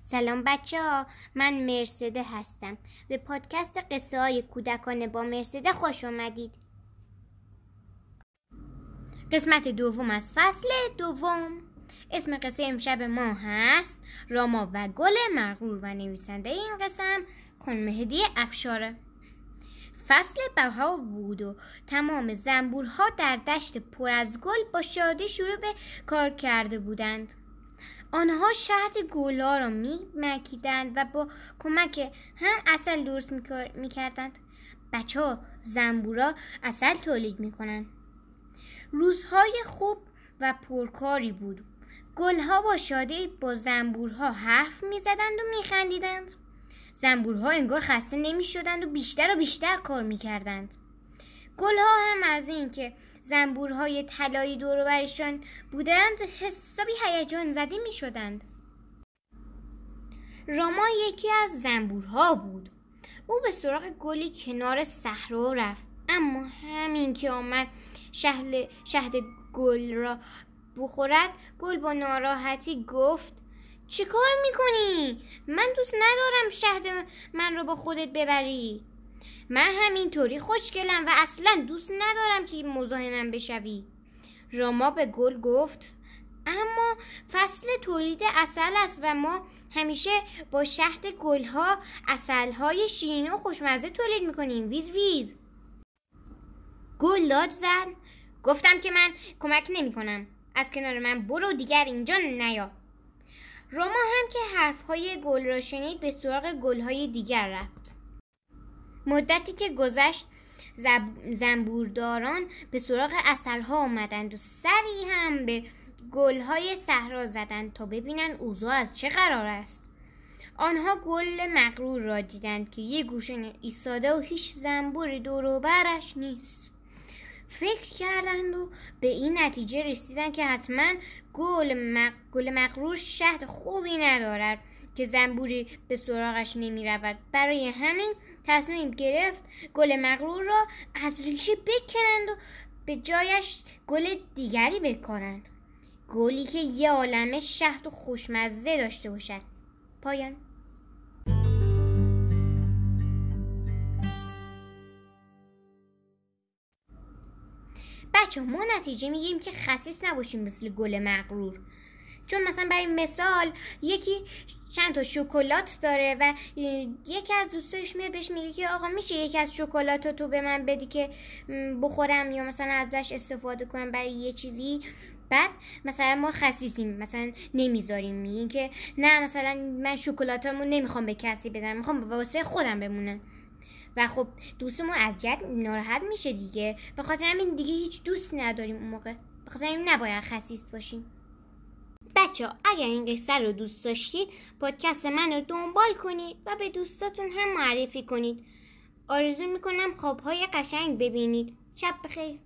سلام بچه ها من مرسده هستم. به پادکست قصه های کودکانه با مرسده خوش آمدید قسمت دوم از فصل دوم. اسم قصه امشب ما هست راما و گل مغرور و نویسنده این قسم خانم هدیه افشاره. فصل بهار بود و تمام زنبورها در دشت پر از گل با شادی شروع به کار کرده بودند. آنها شهد گلا را می مکیدند و با کمک هم اصل درست می کردند بچه ها زنبورا اصل تولید می کنند روزهای خوب و پرکاری بود. گلها با شادی با زنبورها حرف می زدند و می خندیدند زنبورها انگار خسته نمی شدند و بیشتر و بیشتر کار می کردند گلها هم از اینکه زنبورهای طلایی دور برشان بودند حسابی هیجان زده می شدند راما یکی از زنبورها بود. او به سراغ گلی کنار صحرا رفت اما همین که آمد شهد, شهد گل را بخورد گل با ناراحتی گفت چی کار می‌کنی؟ من دوست ندارم شهد من رو با خودت ببری. من همینطوری خوشگلم و اصلا دوست ندارم که مزاحمم بشوی. راما به گل گفت اما فصل تولید اصل است و ما همیشه با شهد گلها اصلهای شیرین و خوشمزه تولید می‌کنیم. ویز ویز. گل داد زد. گفتم که من کمک نمی‌کنم. از کنار من برو دیگر اینجا نیا. راما هم که حرفهای گل را شنید به سراغ گلهای دیگر رفت. مدتی که گذشت زنبورداران به سراغ اصلها آمدند و سری هم به گلهای صحرا زدند تا ببینند اوضاع از چه قرار است. آنها گل مغرور را دیدند که یه گوشه ایستاده و هیچ زنبور دور برش نیست. فکر کردند و به این نتیجه رسیدند که حتما گل, گل مغرور شهد خوبی ندارد. که زنبوری به سراغش نمی رود برای همین تصمیم گرفت گل مغرور را از ریشه بکنند و به جایش گل دیگری بکنند. گلی که یه عالمه شهد و خوشمزه داشته باشد. پایان. بچه ما نتیجه می‌گیریم که خصیص نباشیم مثل گل مغرور. چون مثلا برای مثال یکی چند تا شکلات داره و یکی از دوستاش میاد بهش میگه که آقا میشه یکی از شکلات تو به من بدی که بخورم یا مثلا ازش استفاده کنم برای یه چیزی. بعد مثلا ما خصیصیم مثلا نمی‌ذاریم. میگیم که نه مثلا من شکلاتامو نمی‌خوام به کسی بدم می‌خوام واسه خودم بمونه و خب دوستمون اذیت ناراحت میشه دیگه. به خاطر همین دیگه هیچ دوست نداریم اون موقع. به خاطر همین نباید خصیص باشیم. بچه اگر این قصه رو دوست داشتید پادکست من رو دنبال کنید و به دوستاتون هم معرفی کنید. آرزو می‌کنم خوابهای قشنگ ببینید. شب بخیر.